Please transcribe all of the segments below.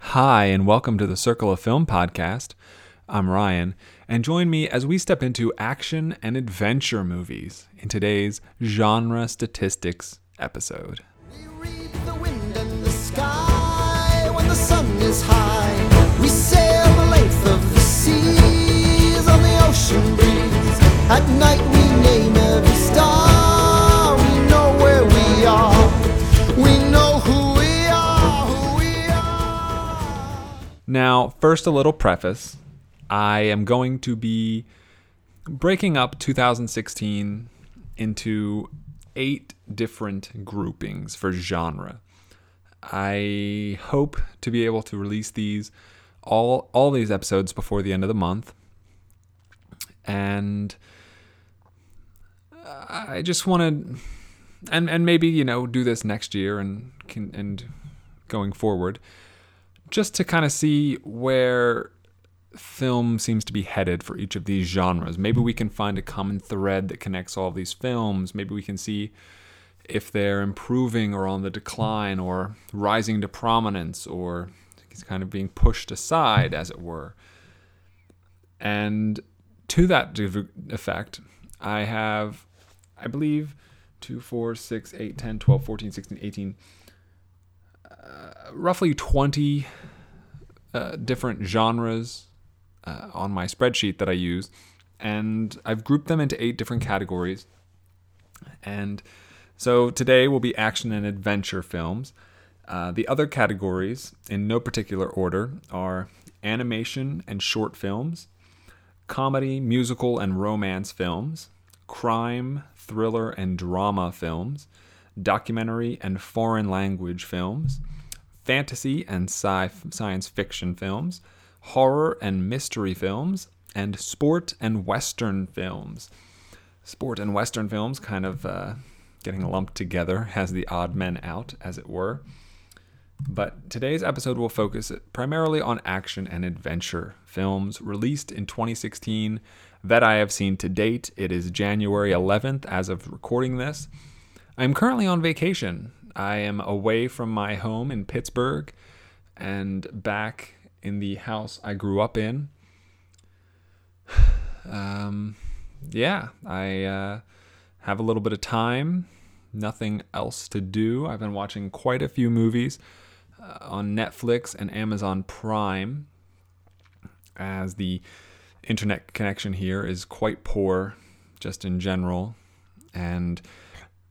Hi, and welcome to the Circle of Film podcast. I'm Ryan, and join me as we step into action and adventure movies in today's genre statistics episode. We read the Now, first, a little preface. I am going to be breaking up 2016 into eight different groupings for genre. I hope to be able to release these all all these episodes before the end of the month. And I just want to and and maybe, you know, do this next year and can and going forward just to kind of see where film seems to be headed for each of these genres. Maybe we can find a common thread that connects all these films. Maybe we can see if they're improving or on the decline or rising to prominence or it's kind of being pushed aside, as it were. And to that effect, I have, I believe, 2, 4, 6, 8, 10, 12, 14, 16, 18, uh, roughly 20 uh, different genres uh, on my spreadsheet that I use, and I've grouped them into eight different categories. And so today will be action and adventure films. Uh, the other categories, in no particular order, are animation and short films, comedy, musical, and romance films, crime, thriller, and drama films, documentary and foreign language films, fantasy and sci- science fiction films, horror and mystery films, and sport and western films. Sport and western films kind of uh, getting lumped together as the odd men out, as it were. But today's episode will focus primarily on action and adventure films released in 2016 that I have seen to date. It is January 11th as of recording this. I'm currently on vacation. I am away from my home in Pittsburgh and back in the house I grew up in. Um, yeah, I uh, have a little bit of time, nothing else to do. I've been watching quite a few movies uh, on Netflix and Amazon Prime, as the internet connection here is quite poor, just in general, and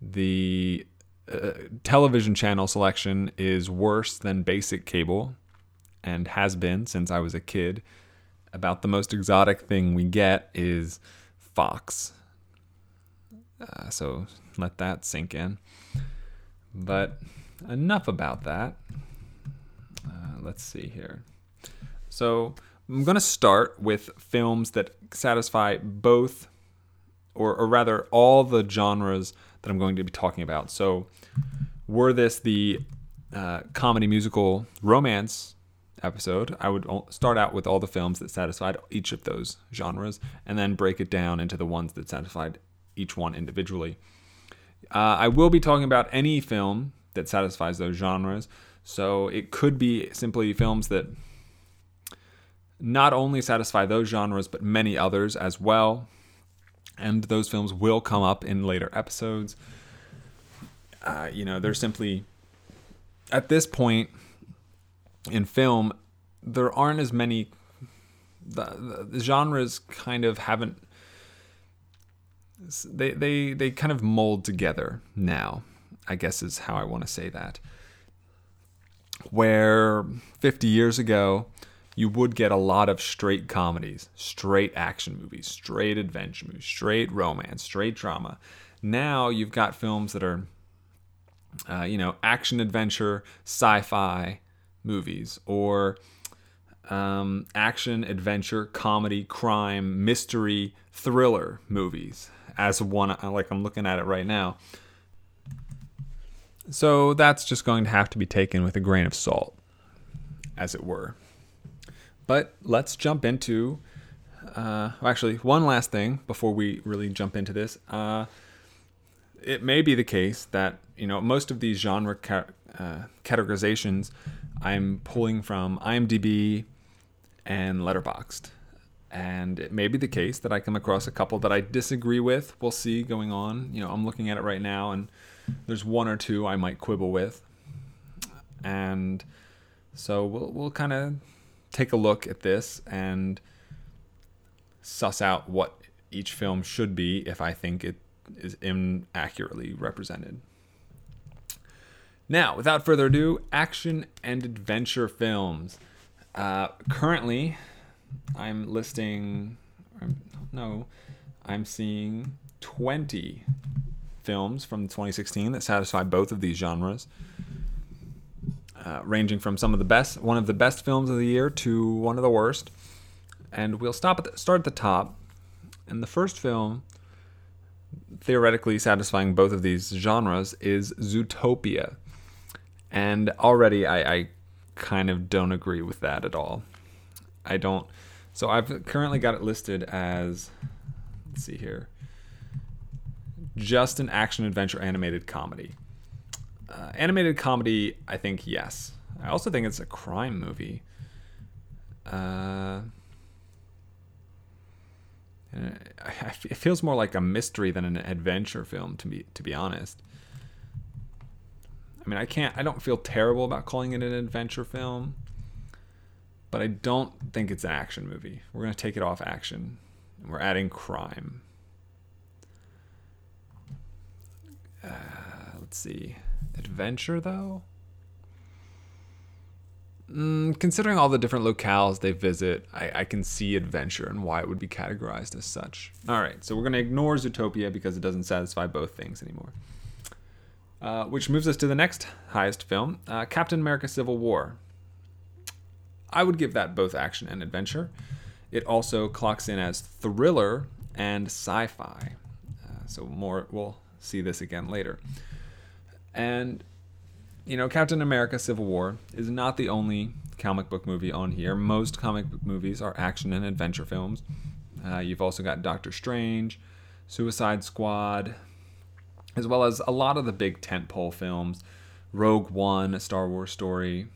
the television channel selection is worse than basic cable and has been since I was a kid. About the most exotic thing we get is Fox. Uh, so let that sink in. But enough about that. Uh, let's see here. So I'm going to start with films that satisfy both, or, or rather, all the genres that I'm going to be talking about. So, were this the uh, comedy, musical, romance episode, I would start out with all the films that satisfied each of those genres and then break it down into the ones that satisfied each one individually. Uh, I will be talking about any film that satisfies those genres. So it could be simply films that not only satisfy those genres, but many others as well. And those films will come up in later episodes. Uh, you know, they're simply, at this point in film, there aren't as many, the, the, genres kind of haven't, they, they, they kind of mold together now, I guess is how I want to say that. Where 50 years ago, you would get a lot of straight comedies, straight action movies, straight adventure movies, straight romance, straight drama. Now you've got films that are, uh, you know, action adventure, sci fi movies, or um, action adventure, comedy, crime, mystery, thriller movies, as one, like I'm looking at it right now. So that's just going to have to be taken with a grain of salt, as it were. But let's jump into. Uh, actually, one last thing before we really jump into this. Uh, it may be the case that you know most of these genre ca- uh, categorizations I'm pulling from IMDb and Letterboxd. And it may be the case that I come across a couple that I disagree with. We'll see going on. You know, I'm looking at it right now, and there's one or two I might quibble with. And so we'll, we'll kind of take a look at this and suss out what each film should be if I think it is inaccurately represented. Now, without further ado, action and adventure films. Uh, currently, I'm listing, no, I'm seeing 20 films from 2016 that satisfy both of these genres, uh, ranging from some of the best, one of the best films of the year to one of the worst. And we'll stop at the, start at the top. And the first film, theoretically satisfying both of these genres, is Zootopia. And already I, I kind of don't agree with that at all. I don't. So I've currently got it listed as, let's see here, just an action adventure animated comedy. Uh, animated comedy, I think yes. I also think it's a crime movie. Uh, it feels more like a mystery than an adventure film to be to be honest. I mean, I can't I don't feel terrible about calling it an adventure film, but I don't think it's an action movie. We're to take it off action. And we're adding crime. Uh, let's see. Adventure though? Mm, considering all the different locales they visit, I, I, can see adventure and why it would be categorized as such. All right, so we're going to ignore Zootopia because it doesn't satisfy both things anymore. Uh, which moves us to the next highest film, uh, Captain America Civil War. I would give that both action and adventure. It also clocks in as thriller and sci fi. Uh, so, more, we'll see this again later. And you know, Captain America Civil War is not the only comic book movie on here. Most comic book movies are action and adventure films. Uh, you've also got Doctor Strange, Suicide Squad, as well as a lot of the big tentpole films. Rogue One, a Star Wars story.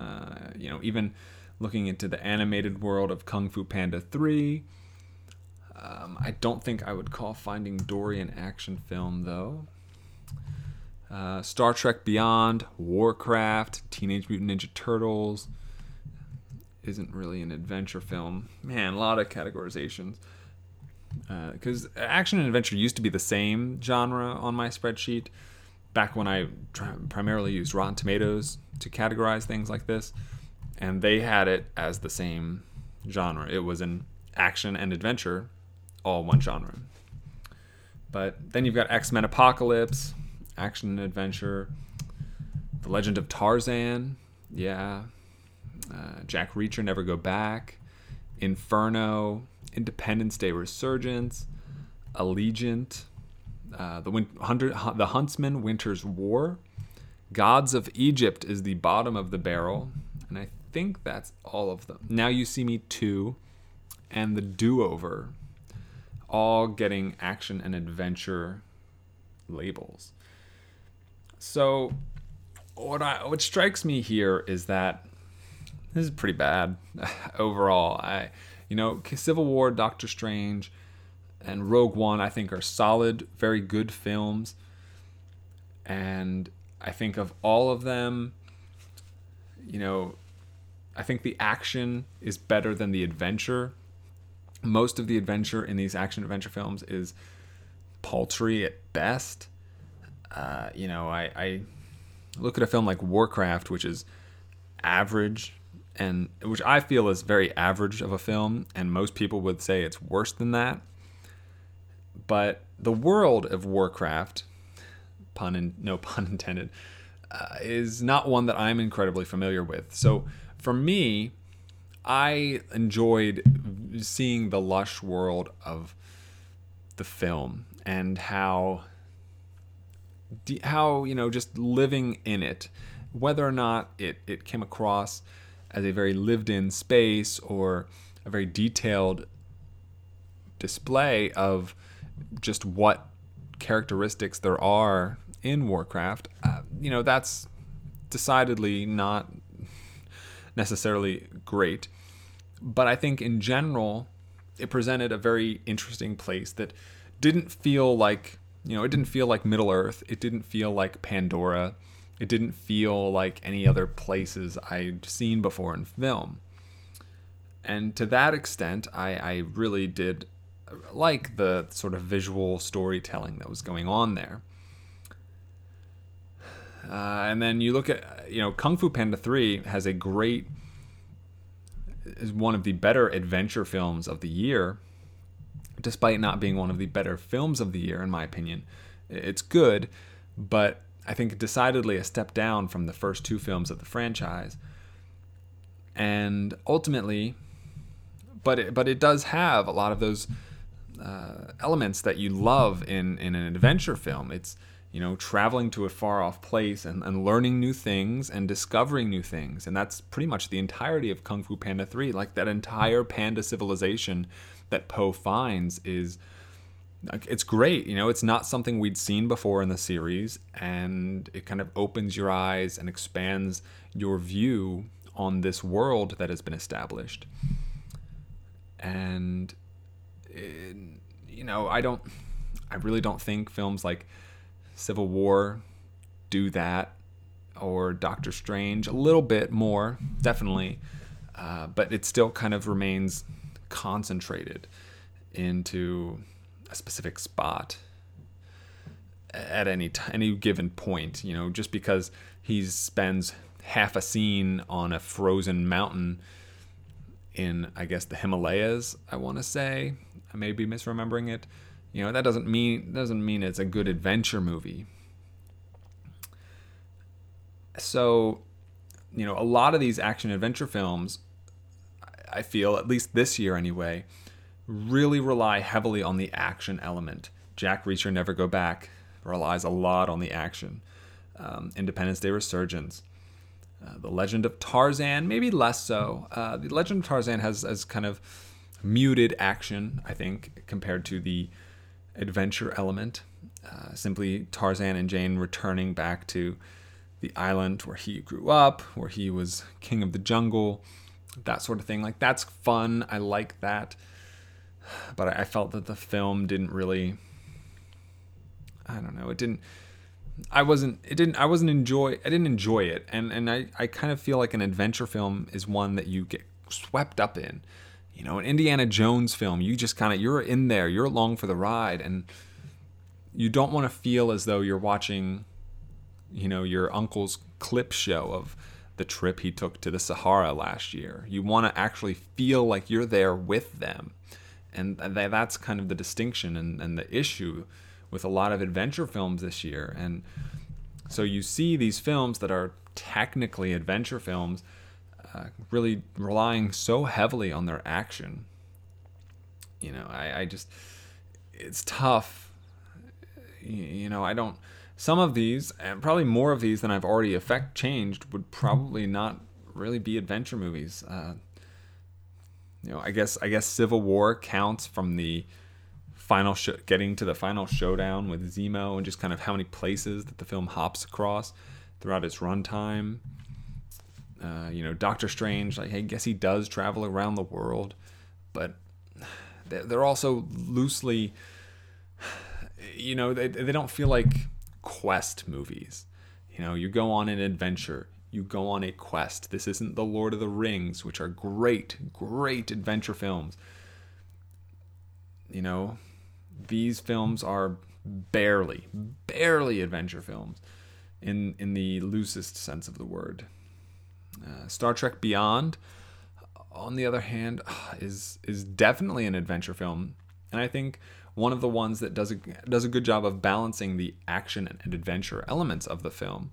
Uh, you know, even looking into the animated world of Kung Fu Panda 3. Um, I don't think I would call Finding Dory an action film, though. Uh, Star Trek Beyond, Warcraft, Teenage Mutant Ninja Turtles isn't really an adventure film. Man, a lot of categorizations. Because uh, action and adventure used to be the same genre on my spreadsheet back when I primarily used Rotten Tomatoes to categorize things like this. And they had it as the same genre. It was an action and adventure, all one genre. But then you've got X Men Apocalypse, action and adventure. The Legend of Tarzan, yeah. Uh, Jack Reacher, Never Go Back. Inferno, Independence Day Resurgence, Allegiant, uh, the, Win- Hundred, the Huntsman, Winter's War. Gods of Egypt is the bottom of the barrel, and I think that's all of them. Now You See Me 2 and The Do Over, all getting action and adventure labels. So what I what strikes me here is that this is pretty bad overall. I you know, Civil War, Doctor Strange, and Rogue One I think are solid, very good films. And I think of all of them, you know, I think the action is better than the adventure. Most of the adventure in these action adventure films is paltry at best. Uh, you know, I, I look at a film like Warcraft, which is average, and which I feel is very average of a film, and most people would say it's worse than that. But the world of Warcraft, pun in, no pun intended, uh, is not one that I'm incredibly familiar with. So for me, I enjoyed seeing the lush world of the film and how how you know just living in it whether or not it, it came across as a very lived in space or a very detailed display of just what characteristics there are in warcraft uh, you know that's decidedly not necessarily great. But I think in general, it presented a very interesting place that didn't feel like, you know, it didn't feel like Middle Earth. It didn't feel like Pandora. It didn't feel like any other places I'd seen before in film. And to that extent, I, I really did like the sort of visual storytelling that was going on there. Uh, and then you look at, you know, Kung Fu Panda 3 has a great, is one of the better adventure films of the year, despite not being one of the better films of the year, in my opinion. It's good, but I think decidedly a step down from the first two films of the franchise. And ultimately, but it, but it does have a lot of those uh, elements that you love in, in an adventure film. It's you know, traveling to a far off place and, and learning new things and discovering new things. And that's pretty much the entirety of Kung Fu Panda 3. Like that entire panda civilization that Po finds is it's great. You know, it's not something we'd seen before in the series, and it kind of opens your eyes and expands your view on this world that has been established. And, it, you know, I don't, I really don't think films like Civil War do that, or Doctor Strange a little bit more, definitely, uh, but it still kind of remains concentrated into a specific spot at any t- any given point. You know, just because he spends half a scene on a frozen mountain in, I guess, the Himalayas. I want to say I may be misremembering it. You know, that doesn't mean doesn't mean it's a good adventure movie. So, you know, a lot of these action adventure films I feel at least this year anyway really rely heavily on the action element. Jack Reacher Never Go Back relies a lot on the action. Um, Independence Day Resurgence. Uh, the Legend of Tarzan, maybe less so. Uh, the Legend of Tarzan has, has kind of muted action, I think, compared to the adventure element. Uh, simply Tarzan and Jane returning back to the island where he grew up, where he was king of the jungle, that sort of thing. Like, that's fun. I like that. But I felt that the film didn't really. I don't know. It didn't. I wasn't. It didn't. I wasn't enjoy. I didn't enjoy it, and and I I kind of feel like an adventure film is one that you get swept up in you know, an Indiana Jones film, you just kind of you're in there, you're along for the ride and you don't want to feel as though you're watching you know, your uncle's clip show of the trip he took to the Sahara last year. You want to actually feel like you're there with them. And that's kind of the distinction and, and the issue with a lot of adventure films this year. And so you see these films that are technically adventure films uh, really relying so heavily on their action. You know, I, I just, it's tough. You, you know, I don't, some of these, and probably more of these than I've already effect changed, would probably not really be adventure movies. Uh, you know, I guess I guess Civil War counts from the final sh- getting to the final showdown with Zemo and just kind of how many places that the film hops across throughout its runtime. Uh, you know, Doctor Strange, like, I guess he does travel around the world, but they're also loosely, you know, they, they don't feel like quest movies. You know, you go on an adventure, you go on a quest. This isn't The Lord of the Rings, which are great, great adventure films. You know, these films are barely, barely adventure films in in the loosest sense of the word. Uh, Star Trek Beyond, on the other hand, is is definitely an adventure film, and I think one of the ones that does a does a good job of balancing the action and adventure elements of the film.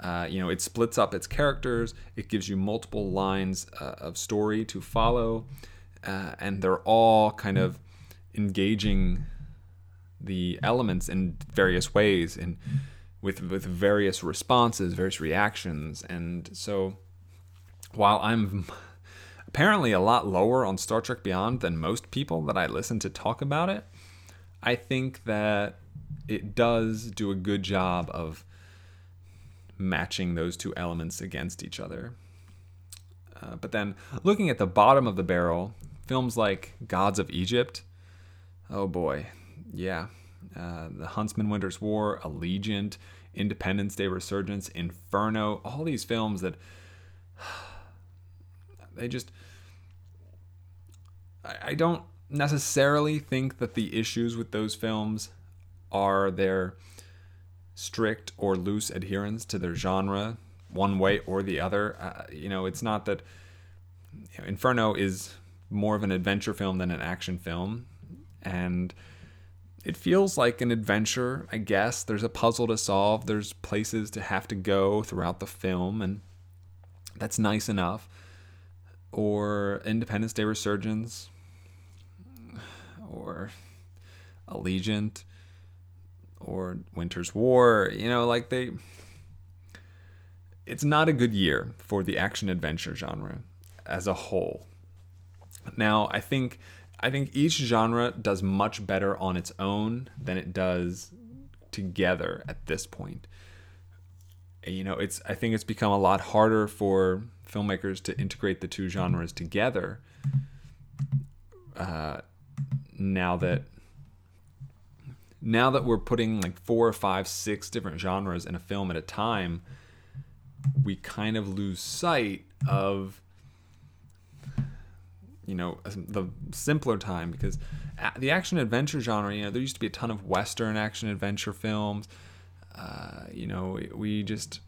Uh, you know, it splits up its characters. It gives you multiple lines uh, of story to follow, uh, and they're all kind of engaging the elements in various ways and with with various responses, various reactions, and so while I'm apparently a lot lower on Star Trek Beyond than most people that I listen to talk about it, I think that it does do a good job of matching those two elements against each other. Uh, but then looking at the bottom of the barrel, films like Gods of Egypt, oh boy, yeah. Uh, the Huntsman Winter's War, Allegiant, Independence Day Resurgence, Inferno, all these films that they just. I, I don't necessarily think that the issues with those films are their strict or loose adherence to their genre one way or the other. Uh, you know, it's not that you know, Inferno is more of an adventure film than an action film, and it feels like an adventure. I guess there's a puzzle to solve. There's places to have to go throughout the film, and that's nice enough. Or Independence Day Resurgence, or Allegiant, or Winter's War. You know, like they it's not a good year for the action adventure genre as a whole. Now, I think I think each genre does much better on its own than it does together at this point. You know, it's I think it's become a lot harder for filmmakers to integrate the two genres together. Uh, now that now that we're putting like four or five, six different genres in a film at a time, we kind of lose sight of you know the simpler time because the action adventure genre you know there used to be a ton of western action adventure films. Uh, you know we just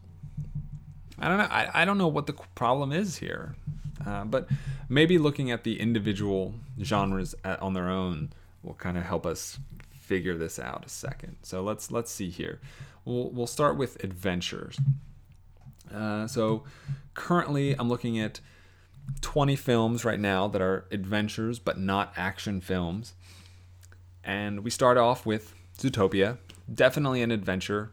i don't know i, I don't know what the problem is here uh, but maybe looking at the individual genres at, on their own will kind of help us figure this out a second so let's let's see here we'll, we'll start with adventures uh, so currently, I'm looking at 20 films right now that are adventures but not action films. And we start off with Zootopia, definitely an adventure.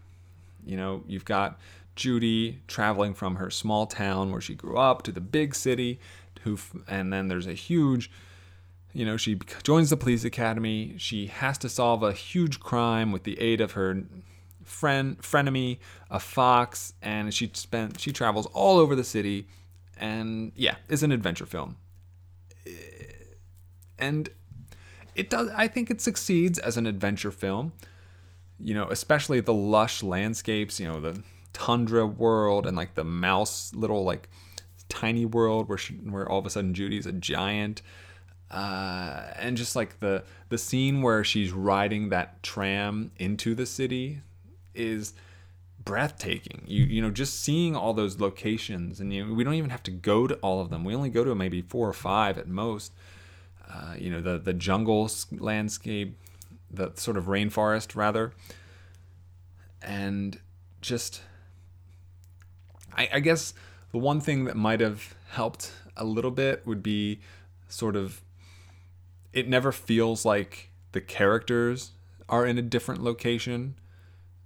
You know, you've got Judy traveling from her small town where she grew up to the big city, who, and then there's a huge, you know, she joins the police academy. She has to solve a huge crime with the aid of her friend frenemy, a fox, and she spent she travels all over the city, and yeah, it's an adventure film. Eh, and it does. I think it succeeds as an adventure film. You know, especially the lush landscapes. You know, the tundra world and like the mouse little like tiny world where she, where all of a sudden Judy's a giant. Uh, and just like the the scene where she's riding that tram into the city is breathtaking. You you know just seeing all those locations, and you, we don't even have to go to all of them. We only go to maybe four or five at most. Uh, you know the the jungle landscape, the sort of rainforest rather, and just I, I guess the one thing that might have helped a little bit would be sort of it never feels like the characters are in a different location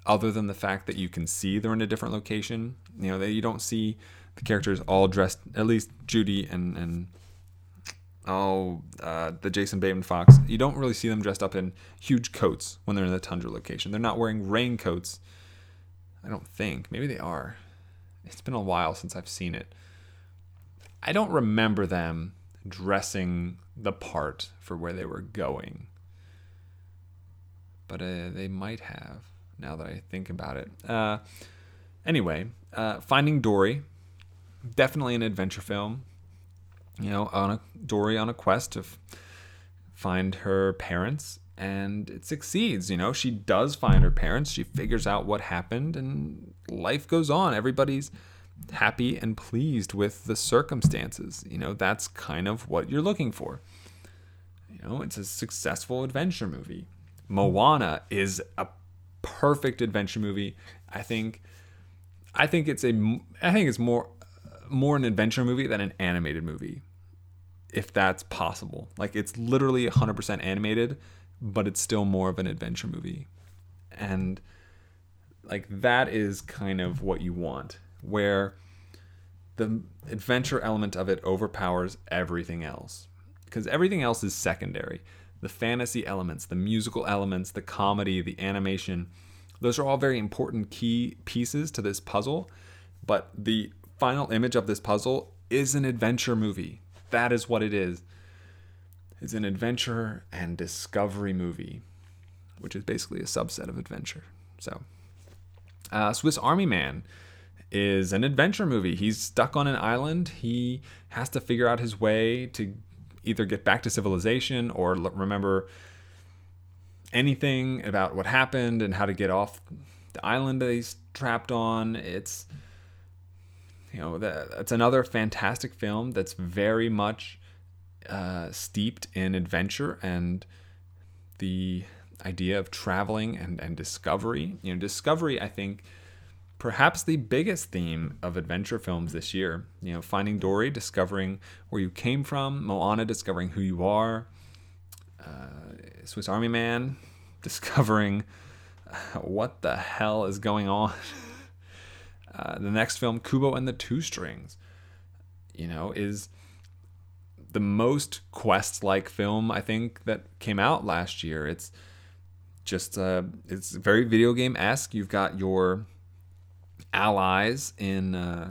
other than the fact that you can see they're in a different location. You know, that you don't see the characters all dressed. At least Judy and and oh, uh, the Jason Bateman Fox. You don't really see them dressed up in huge coats when they're in the tundra location. They're not wearing raincoats. I don't think. Maybe they are. It's been a while since I've seen it. I don't remember them dressing the part for where they were going. But uh, they might have now that I think about it. Uh, anyway, uh, Finding Dory, definitely an adventure film. You know, on a Dory on a quest to f- find her parents, and it succeeds. You know, she does find her parents. She figures out what happened, and life goes on. Everybody's happy and pleased with the circumstances. You know, that's kind of what you're looking for. You know, it's a successful adventure movie. Moana is a perfect adventure movie. I think I think it's a I think it's more more an adventure movie than an animated movie. If that's possible. Like it's literally 100% animated, but it's still more of an adventure movie. And like that is kind of what you want where the adventure element of it overpowers everything else because everything else is secondary the fantasy elements, the musical elements, the comedy, the animation, Those are all very important key pieces to this puzzle, but the final image of this puzzle is an adventure movie. That is what it is. It's an adventure and discovery movie, which is basically a subset of adventure. So, uh, Swiss Army Man is an adventure movie. He's stuck on an island. He has to figure out his way to either get back to civilization or l- remember anything about what happened and how to get off the island that he's trapped on. It's you know that that's another fantastic film that's very much uh, steeped in adventure and the idea of traveling and, and discovery. You know, discovery, I think, perhaps the biggest theme of adventure films this year. You know, Finding Dory, discovering where you came from, Moana, discovering who you are, uh, Swiss Army Man, discovering what the hell is going on. Uh, the next film, Kubo and the Two Strings, you know, is the most quest-like film I think that came out last year. It's just uh, it's very video game esque. You've got your allies in uh,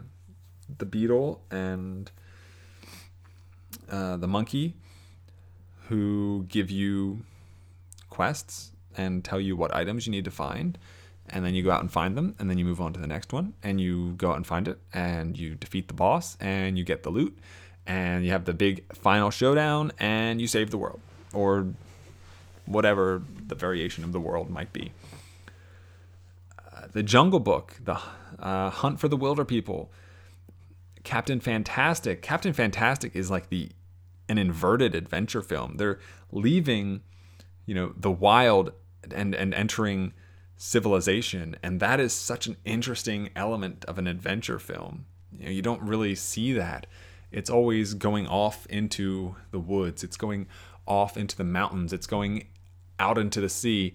the beetle and uh, the monkey who give you quests and tell you what items you need to find and then you go out and find them and then you move on to the next one and you go out and find it and you defeat the boss and you get the loot and you have the big final showdown and you save the world or whatever the variation of the world might be. Uh, the jungle book the uh, hunt for the wilderpeople captain fantastic captain fantastic is like the an inverted adventure film. They're leaving you know the wild and and entering civilization and that is such an interesting element of an adventure film. You know you don't really see that it's always going off into the woods. It's going off into the mountains. It's going out into the sea.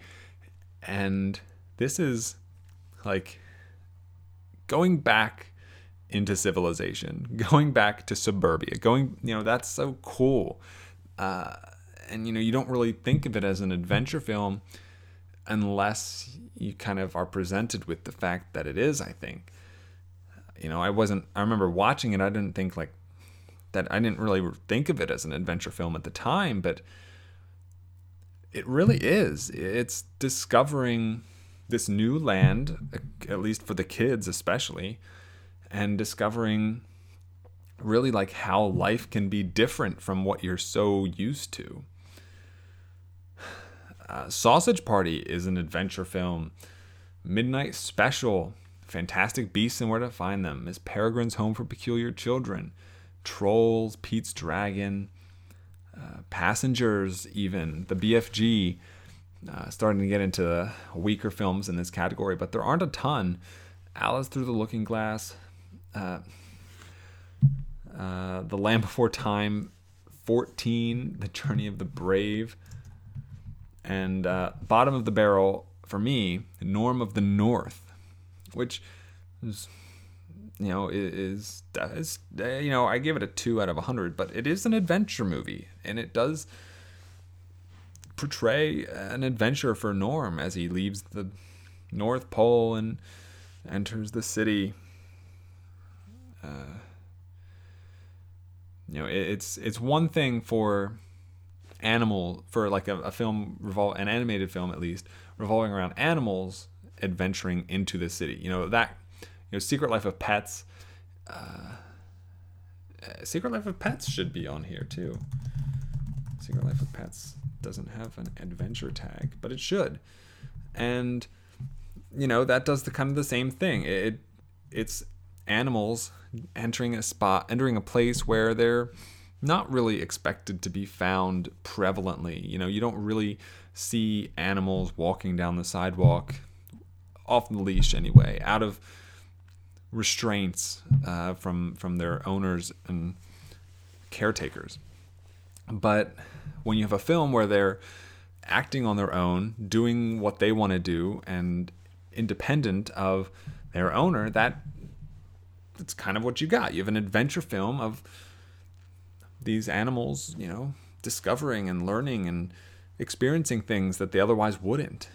And this is like going back into civilization going back to suburbia going you know that's so cool. Uh, and you know you don't really think of it as an adventure film unless you kind of are presented with the fact that it is i think. You know i wasn't i remember watching it i didn't think like that i didn't really think of it as an adventure film at the time but it really is it's discovering this new land at least for the kids especially and discovering really like how life can be different from what you're so used to uh, Sausage Party is an adventure film. Midnight Special, Fantastic Beasts and Where to Find Them, Miss Peregrine's Home for Peculiar Children, Trolls, Pete's Dragon, uh, Passengers, even the BFG. Uh, starting to get into weaker films in this category, but there aren't a ton. Alice Through the Looking Glass, uh, uh, The Land Before Time, 14, The Journey of the Brave, and uh, bottom of the barrel for me, Norm of the North, which is you know is, is you know I give it a two out of a hundred, but it is an adventure movie, and it does portray an adventure for Norm as he leaves the North Pole and enters the city. Uh, you know, it, it's it's one thing for animal for like a, a film revol an animated film at least revolving around animals adventuring into the city. You know that know Secret Life of Pets. Uh, Secret Life of Pets should be on here too. Secret Life of Pets doesn't have an adventure tag, but it should. And you know that does the kind of the same thing. It it's animals entering a spot, entering a place where they're not really expected to be found prevalently. You know, you don't really see animals walking down the sidewalk off the leash anyway, out of restraints uh, from from their owners and caretakers. But when you have a film where they're acting on their own, doing what they want to do, and independent of their owner, that that's kind of what you got. You have an adventure film of these animals, you know, discovering and learning and experiencing things that they otherwise wouldn't.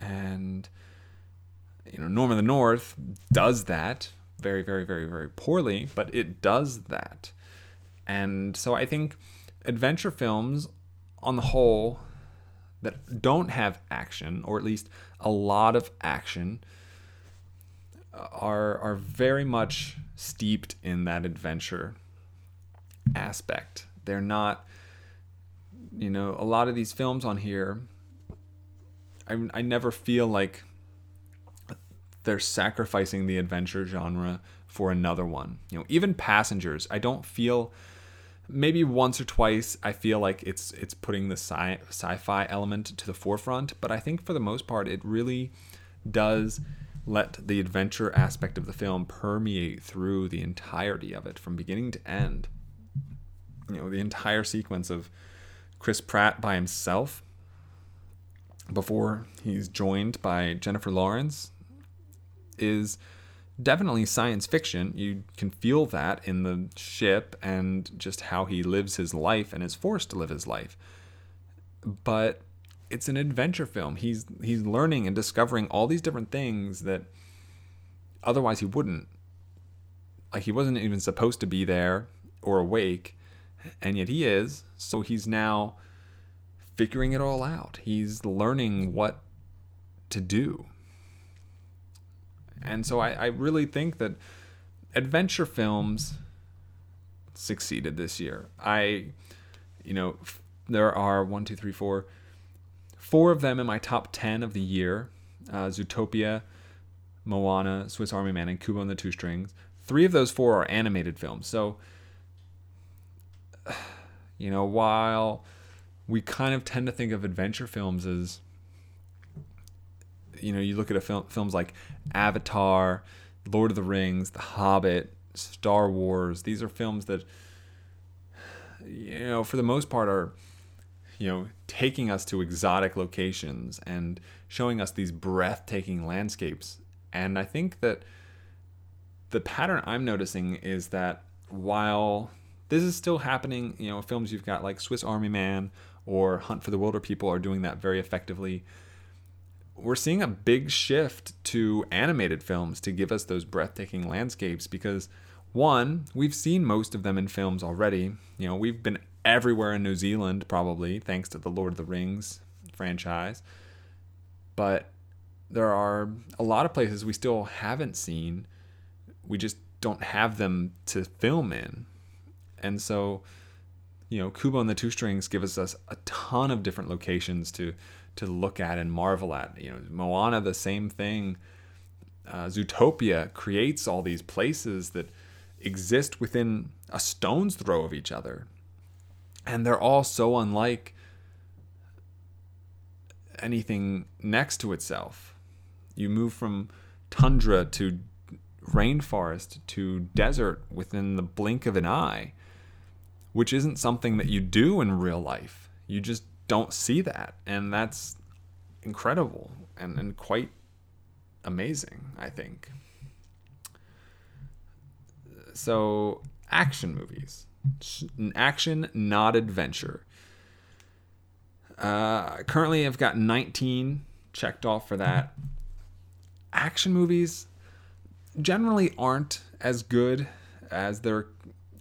And you know, Norm of the North does that very, very, very, very poorly, but it does that. And so I think adventure films on the whole that don't have action, or at least a lot of action, are are very much steeped in that adventure aspect. They're not, you know, a lot of these films on here. I I never feel like they're sacrificing the adventure genre for another one. You know, even Passengers, I don't feel maybe once or twice I feel like it's it's putting the sci sci-fi element to the forefront, but I think for the most part it really does let the adventure aspect of the film permeate through the entirety of it from beginning to end. You know, the entire sequence of Chris Pratt by himself before he's joined by Jennifer Lawrence is definitely science fiction. You can feel that in the ship and just how he lives his life and is forced to live his life. But it's an adventure film. He's he's learning and discovering all these different things that otherwise he wouldn't. Like he wasn't even supposed to be there or awake, and yet he is. So he's now figuring it all out. He's learning what to do. And so I, I really think that adventure films succeeded this year. I, you know, f- there are one, two, three, four, four of them in my top 10 of the year uh, Zootopia, Moana, Swiss Army Man, and Kubo and the Two Strings. Three of those four are animated films. So, you know, while we kind of tend to think of adventure films as you know, you look at film, films like Avatar, Lord of the Rings, The Hobbit, Star Wars. These are films that, you know, for the most part are, you know, taking us to exotic locations and showing us these breathtaking landscapes. And I think that the pattern I'm noticing is that while this is still happening, you know, films you've got like Swiss Army Man or Hunt for the Wilderpeople are doing that very effectively we're seeing a big shift to animated films to give us those breathtaking landscapes because one, we've seen most of them in films already. You know, we've been everywhere in New Zealand probably thanks to the Lord of the Rings franchise. But there are a lot of places we still haven't seen. We just don't have them to film in. And so, you know, Kubo and the Two Strings give us, us a ton of different locations to to look at and marvel at. You know, Moana, the same thing. Uh, Zootopia creates all these places that exist within a stone's throw of each other. And they're all so unlike anything next to itself. You move from tundra to rainforest to desert within the blink of an eye, which isn't something that you do in real life. You just don't see that. And that's incredible and, and quite amazing, I think. So, action movies. Action, not adventure. Uh, currently, I've got 19 checked off for that. Action movies generally aren't as good as their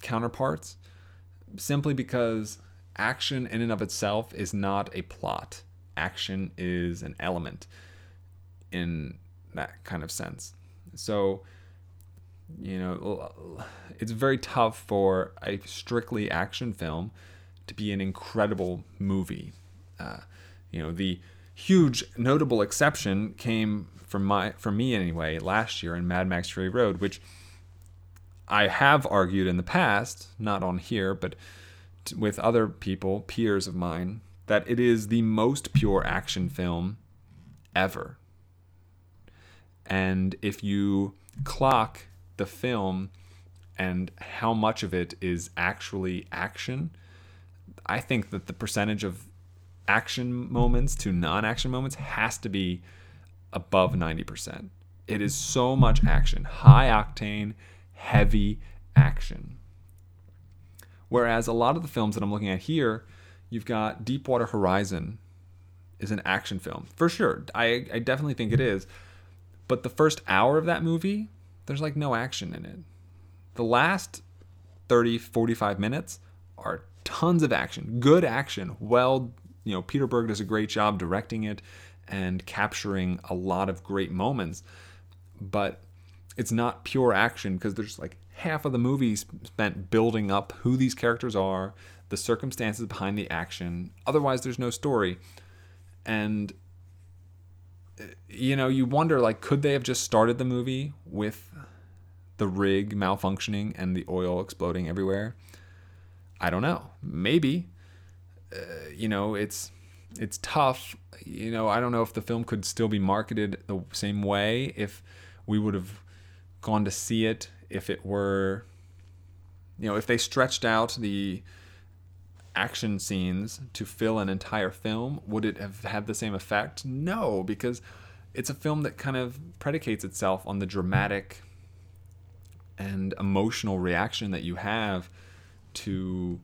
counterparts simply because action in and of itself is not a plot. Action is an element in that kind of sense. So, you know, it's very tough for a strictly action film to be an incredible movie. Uh, you know, the huge notable exception came from my from me anyway last year in Mad Max Fury Road, which I have argued in the past, not on here, but with other people, peers of mine, that it is the most pure action film ever. And if you clock the film and how much of it is actually action, I think that the percentage of action moments to non action moments has to be above 90%. It is so much action, high octane, heavy action. Whereas a lot of the films that I'm looking at here, you've got Deepwater Horizon, is an action film. For sure. I, I definitely think it is. But the first hour of that movie, there's like no action in it. The last 30, 45 minutes are tons of action, good action. Well, you know, Peter Berg does a great job directing it and capturing a lot of great moments. But it's not pure action because there's like half of the movie spent building up who these characters are, the circumstances behind the action. Otherwise, there's no story. And you know, you wonder like could they have just started the movie with the rig malfunctioning and the oil exploding everywhere? I don't know. Maybe. Uh, you know, it's it's tough. You know, I don't know if the film could still be marketed the same way if we would have gone to see it if it were you know, if they stretched out the action scenes to fill an entire film, would it have had the same effect? No, because it's a film that kind of predicates itself on the dramatic and emotional reaction that you have to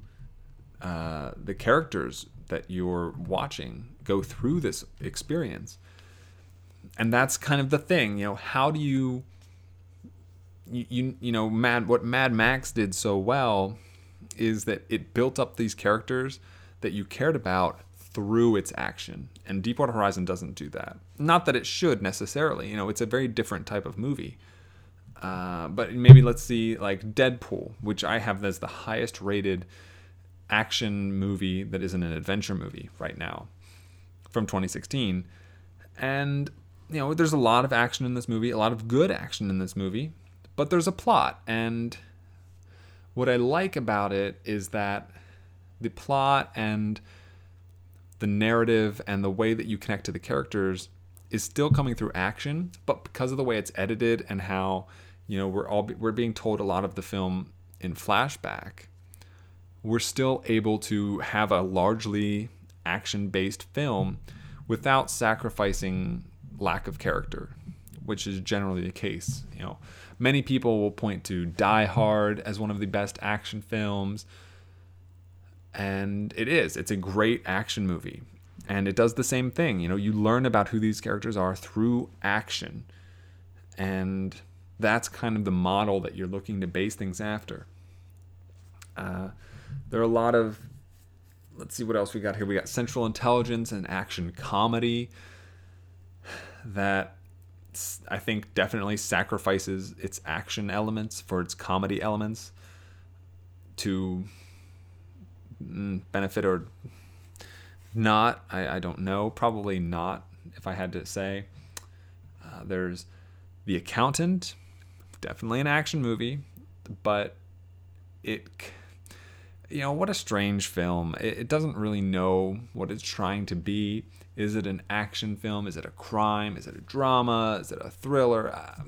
uh, the characters that you're watching go through this experience. And that's kind of the thing, you know, how do you you, you, know, Mad what Mad Max did so well is that it built up these characters that you cared about through its action. And Deepwater Horizon doesn't do that. Not that it should necessarily. You know, it's a very different type of movie. Uh, but maybe let's see like Deadpool, which I have as the highest rated action movie that isn't an adventure movie right now from 2016. And you know, there's a lot of action in this movie, a lot of good action in this movie, but there's a plot and what I like about it is that the plot and the narrative and the way that you connect to the characters is still coming through action, but because of the way it's edited and how you know we're all we're being told a lot of the film in flashback, we're still able to have a largely action-based film without sacrificing lack of character, which is generally the case. You know, many people will point to Die Hard as one of the best action films and it is. It's a great action movie and it does the same thing. You know you learn about who these characters are through action and that's kind of the model that you're looking to base things after. Uh, there are a lot of let's see what else we got here. We got central intelligence and action comedy that i think definitely sacrifices its action elements for its comedy elements to Mm, benefit or not. I, I don't know. Probably not, if I had to say. Uh, there's The Accountant, definitely an action movie, but it, you know, what a strange film. It, it doesn't really know what it's trying to be. Is it an action film? Is it a crime? Is it a drama? Is it a thriller? Uh,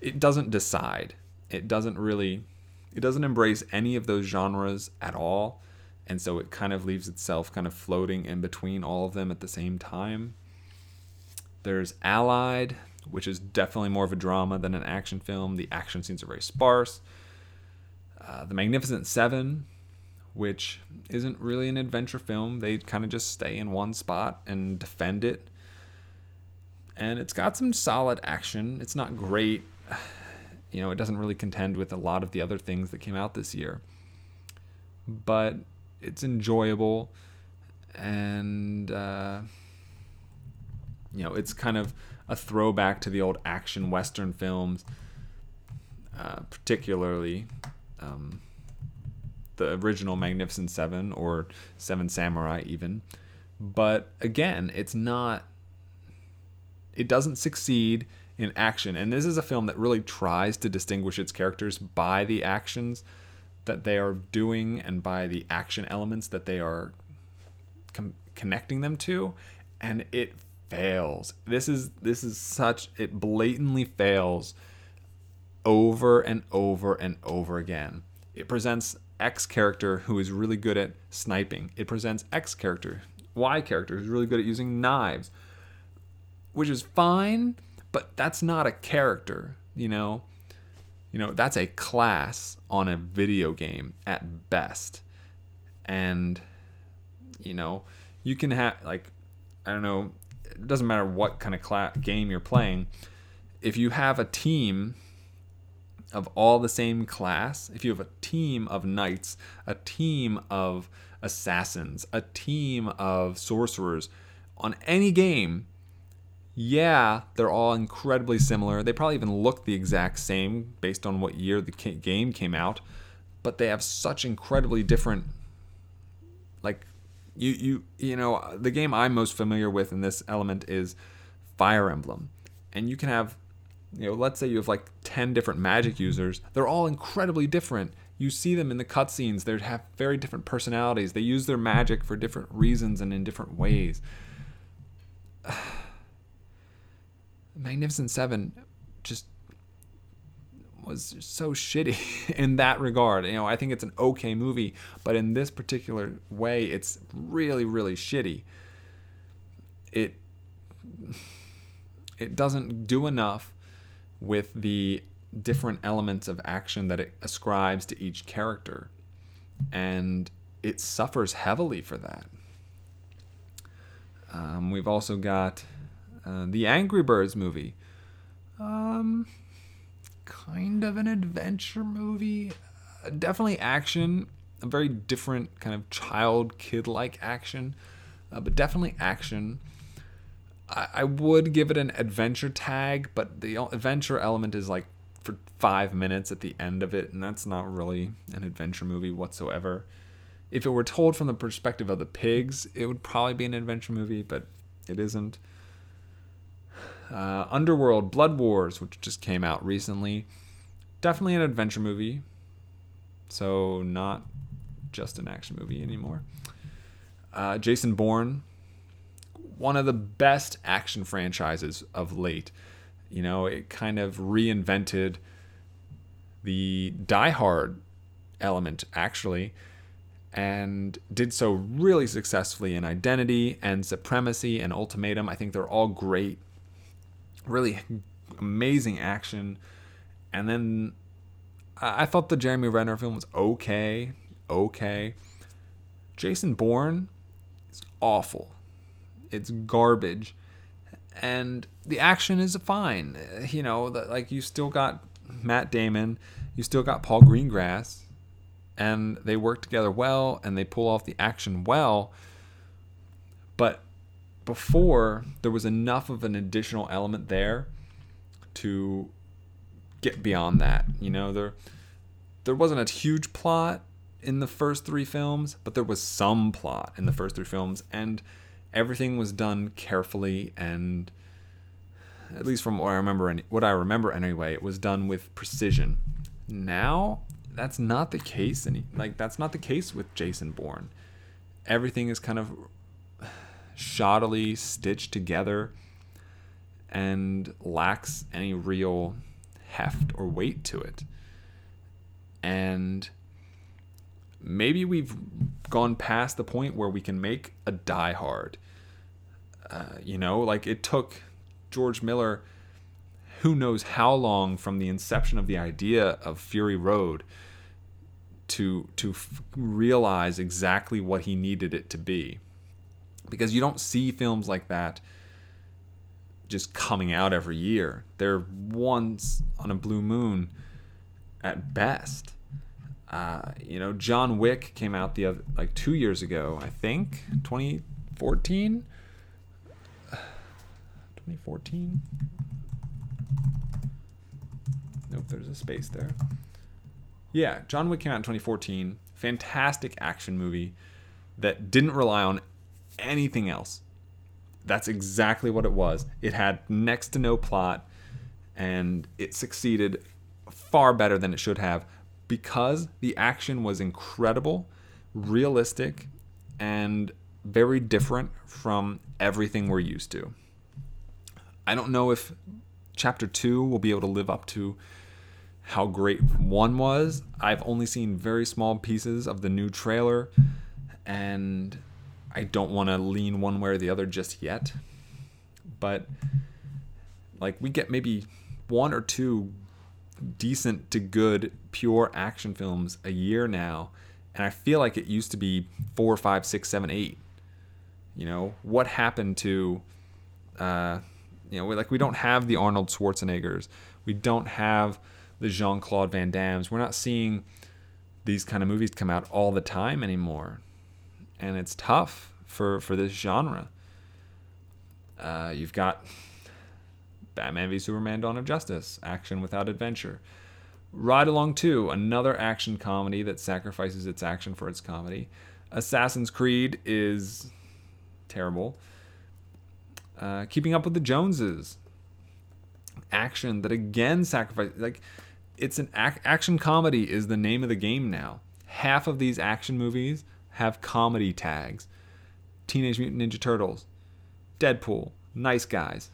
it doesn't decide. It doesn't really it doesn't embrace any of those genres at all. And so it kind of leaves itself kind of floating in between all of them at the same time. There's Allied, which is definitely more of a drama than an action film. The action scenes are very sparse. Uh, the Magnificent Seven, which isn't really an adventure film. They kind of just stay in one spot and defend it. And it's got some solid action. It's not great you know, it doesn't really contend with a lot of the other things that came out this year. But it's enjoyable and uh, you know, it's kind of a throwback to the old action western films, uh, particularly um, the original Magnificent Seven or Seven Samurai, even. But again, it's not. It doesn't succeed in action. And this is a film that really tries to distinguish its characters by the actions that they are doing and by the action elements that they are com- connecting them to and it fails. This is this is such it blatantly fails over and over and over again. It presents X character who is really good at sniping. It presents X character, Y character who's really good at using knives, which is fine, but that's not a character, you know? You know, that's a class on a video game at best. And you know, you can have like I don't know, it doesn't matter what kind of cla- game you're playing. If you have a team of all the same class, if you have a team of knights, a team of assassins, a team of sorcerers on any game, yeah, they're all incredibly similar. They probably even look the exact same based on what year the game came out, but they have such incredibly different like you you you know, the game I'm most familiar with in this element is Fire Emblem. And you can have you know, let's say you have like 10 different magic users. They're all incredibly different. You see them in the cutscenes. They have very different personalities. They use their magic for different reasons and in different ways. Magnificent Seven just was so shitty in that regard. You know, I think it's an okay movie, but in this particular way, it's really, really shitty. It it doesn't do enough with the different elements of action that it ascribes to each character. And it suffers heavily for that. Um, we've also got uh, the Angry Birds movie. Um, kind of an adventure movie. Uh, definitely action. A very different kind of child kid like action, uh, but definitely action. I, I would give it an adventure tag, but the adventure element is like for five minutes at the end of it, and that's not really an adventure movie whatsoever. If it were told from the perspective of the pigs, it would probably be an adventure movie, but it isn't. Uh, Underworld Blood Wars, which just came out recently, definitely an adventure movie, so not just an action movie anymore. Uh, Jason Bourne, one of the best action franchises of late. You know, it kind of reinvented the Die Hard element, actually, and did so really successfully in Identity and Supremacy and Ultimatum. I think they're all great, really amazing action. And then I thought the Jeremy Renner film was okay, okay. Jason Bourne is awful it's garbage. And the action is fine. You know like you still got matt damon you still got paul greengrass and they work together well and they pull off the action well. But before there was enough of an additional element there to get beyond that you know? There there wasn't a huge plot in the first three films but there was some plot in the first three films and everything was done carefully and at least from what I remember what I remember anyway, it was done with precision. Now, that's not the case any like that's not the case with Jason Bourne. Everything is kind of shoddily stitched together and lacks any real heft or weight to it. And maybe we've gone past the point where we can make a Die Hard. Uh, you know, like it took George Miller who knows how long from the inception of the idea of Fury Road to to f- realize exactly what he needed it to be. Because you don't see films like that just coming out every year. They're once on a blue moon at best. Uh, you know, John Wick came out the other like two years ago, I think, 2014. 2014. Nope, there's a space there. Yeah, John Wick came out in 2014. Fantastic action movie that didn't rely on anything else. That's exactly what it was. It had next to no plot, and it succeeded far better than it should have because the action was incredible, realistic, and very different from everything we're used to. I don't know if chapter 2 will be able to live up to how great 1 was. I've only seen very small pieces of the new trailer and I don't want to lean one way or the other just yet. But like we get maybe one or two decent to good pure action films a year now, and I feel like it used to be four, five, six, seven, eight. You know, what happened to, uh, you know, like we don't have the Arnold Schwarzeneggers, we don't have the Jean Claude Van Dammes. We're not seeing these kind of movies come out all the time anymore, and it's tough for for this genre. Uh, you've got Batman v Superman: Dawn of Justice, action without adventure. Ride Along 2, another action comedy that sacrifices its action for its comedy. Assassin's Creed is terrible. Uh, Keeping Up with the Joneses, action that again sacrifices like it's an ac- action comedy is the name of the game now. Half of these action movies have comedy tags. Teenage Mutant Ninja Turtles, Deadpool, Nice Guys,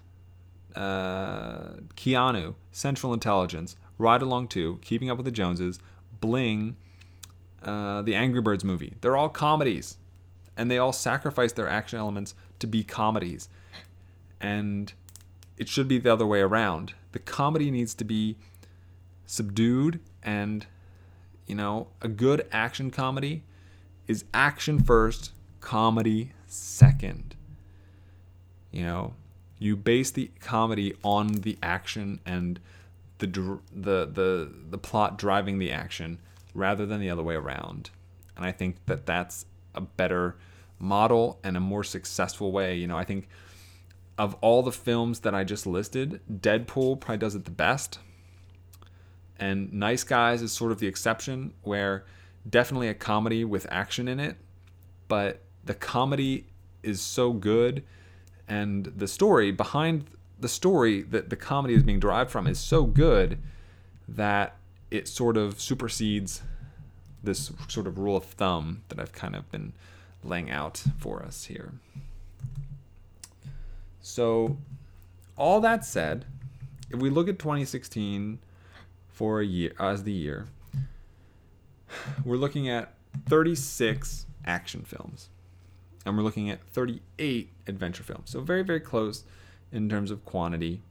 uh, Keanu, Central Intelligence, Ride Along 2, Keeping Up with the Joneses, Bling, uh, the Angry Birds movie. They're all comedies. And they all sacrifice their action elements to be comedies. And it should be the other way around. The comedy needs to be subdued and, you know, a good action comedy is action first, comedy second. You know, you base the comedy on the action and the dr- the the the plot driving the action rather than the other way around. And I think that that's a better model and a more successful way. You know, I think of all the films that I just listed, Deadpool probably does it the best. And Nice Guys is sort of the exception where definitely a comedy with action in it, but the comedy is so good and the story behind the story that the comedy is being derived from is so good that it sort of supersedes this sort of rule of thumb that I've kind of been laying out for us here. So, all that said, if we look at 2016 for a year as the year, we're looking at 36 action films and we're looking at 38 adventure films. So very, very close in terms of quantity.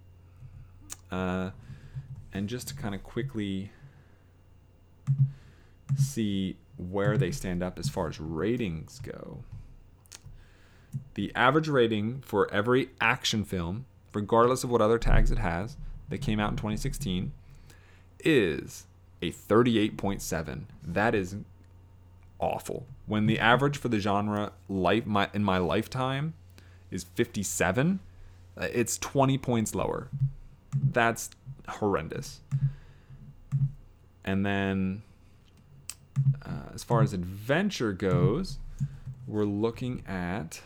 Uh, and just to kind of quickly see where they stand up as far as ratings go. The average rating for every action film, regardless of what other tags it has, that came out in 2016, is a 38.7. That is awful. When the average for the genre life my, in my lifetime is 57, uh, it's 20 points lower. That's horrendous. And then uh, as far as adventure goes, we're looking at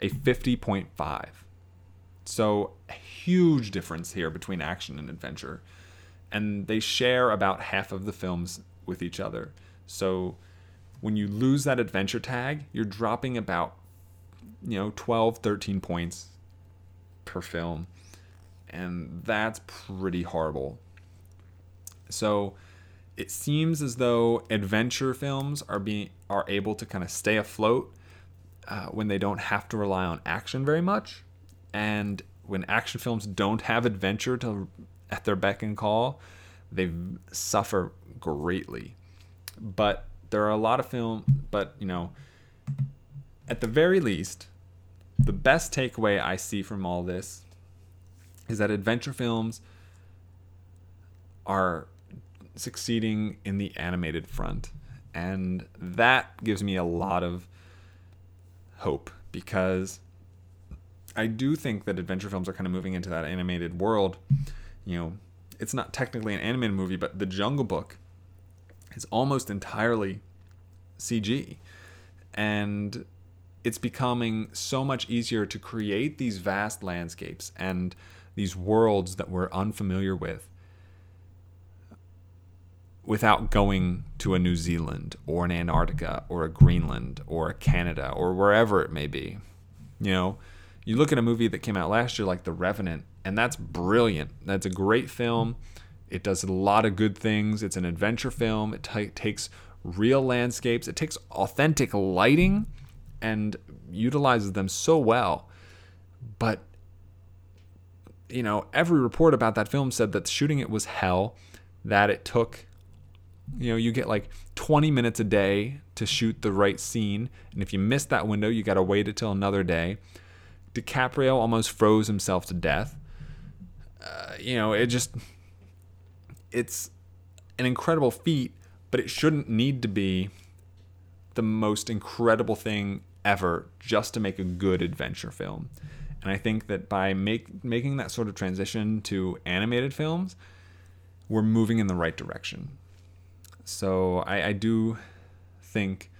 a 50.5. So, a huge difference here between action and adventure. And they share about half of the films with each other. So, when you lose that adventure tag, you're dropping about, you know, 12, 13 points per film. And that's pretty horrible. So, it seems as though adventure films are being are able to kind of stay afloat uh, when they don't have to rely on action very much, and when action films don't have adventure to at their beck and call, they suffer greatly. But there are a lot of film, but you know, at the very least, the best takeaway I see from all this is that adventure films are succeeding in the animated front. And that gives me a lot of hope because I do think that adventure films are kind of moving into that animated world. You know, it's not technically an animated movie, but The Jungle Book is almost entirely CG. And it's becoming so much easier to create these vast landscapes and these worlds that we're unfamiliar with without going to a New Zealand or an Antarctica or a Greenland or a Canada or wherever it may be. You know, you look at a movie that came out last year like The Revenant, and that's brilliant. That's a great film. It does a lot of good things. It's an adventure film. It t- takes real landscapes, it takes authentic lighting and utilizes them so well. But you know, every report about that film said that shooting it was hell, that it took You know, you get like 20 minutes a day to shoot the right scene, and if you miss that window, you got to wait until another day. DiCaprio almost froze himself to death. Uh, you know, it just it's an incredible feat, but it shouldn't need to be the most incredible thing ever just to make a good adventure film. And I think that by make, making that sort of transition to animated films, we're moving in the right direction. So I, I do think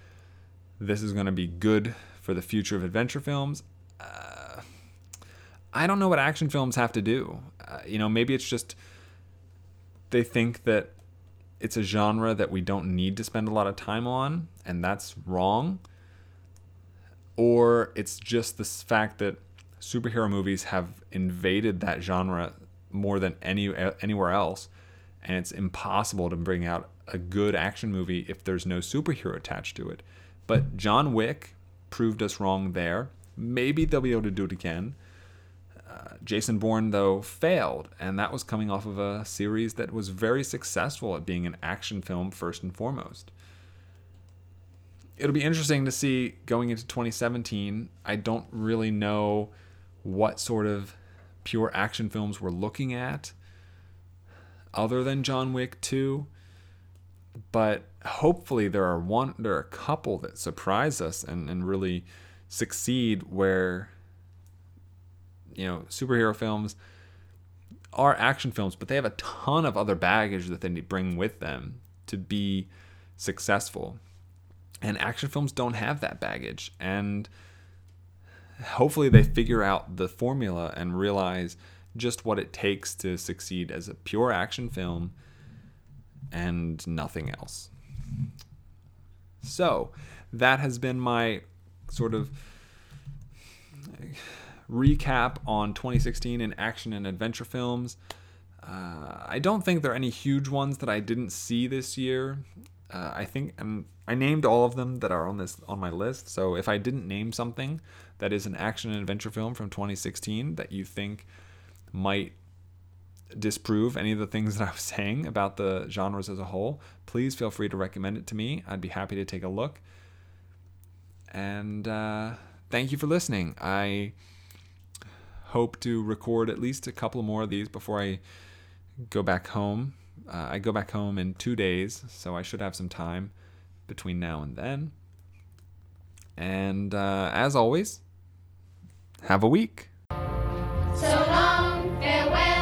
this is going to be good for the future of adventure films. Uh, I don't know what action films have to do. Uh, you know, maybe it's just they think that it's a genre that we don't need to spend a lot of time on, and that's wrong. Or it's just this fact that superhero movies have invaded that genre more than any anywhere else, and it's impossible to bring out a good action movie if there's no superhero attached to it. But John Wick proved us wrong there. Maybe they'll be able to do it again. Uh, Jason Bourne, though, failed, and that was coming off of a series that was very successful at being an action film first and foremost. It'll be interesting to see going into 2017. I don't really know what sort of pure action films we're looking at other than John Wick 2 but hopefully there are one there are a couple that surprise us and, and really succeed where you know superhero films are action films but they have a ton of other baggage that they bring with them to be successful and action films don't have that baggage and hopefully they figure out the formula and realize just what it takes to succeed as a pure action film and nothing else. So, that has been my sort of recap on 2016 in action and adventure films. Uh, I don't think there are any huge ones that I didn't see this year. Uh, I think and I named all of them that are on this on my list. So if I didn't name something that is an action and adventure film from 2016 that you think might disprove any of the things that I was saying about the genres as a whole, please feel free to recommend it to me. I'd be happy to take a look. And uh, thank you for listening. I hope to record at least a couple more of these before I go back home. Uh, I go back home in two days, so I should have some time between now and then. And uh, as always, have a week. So long, farewell,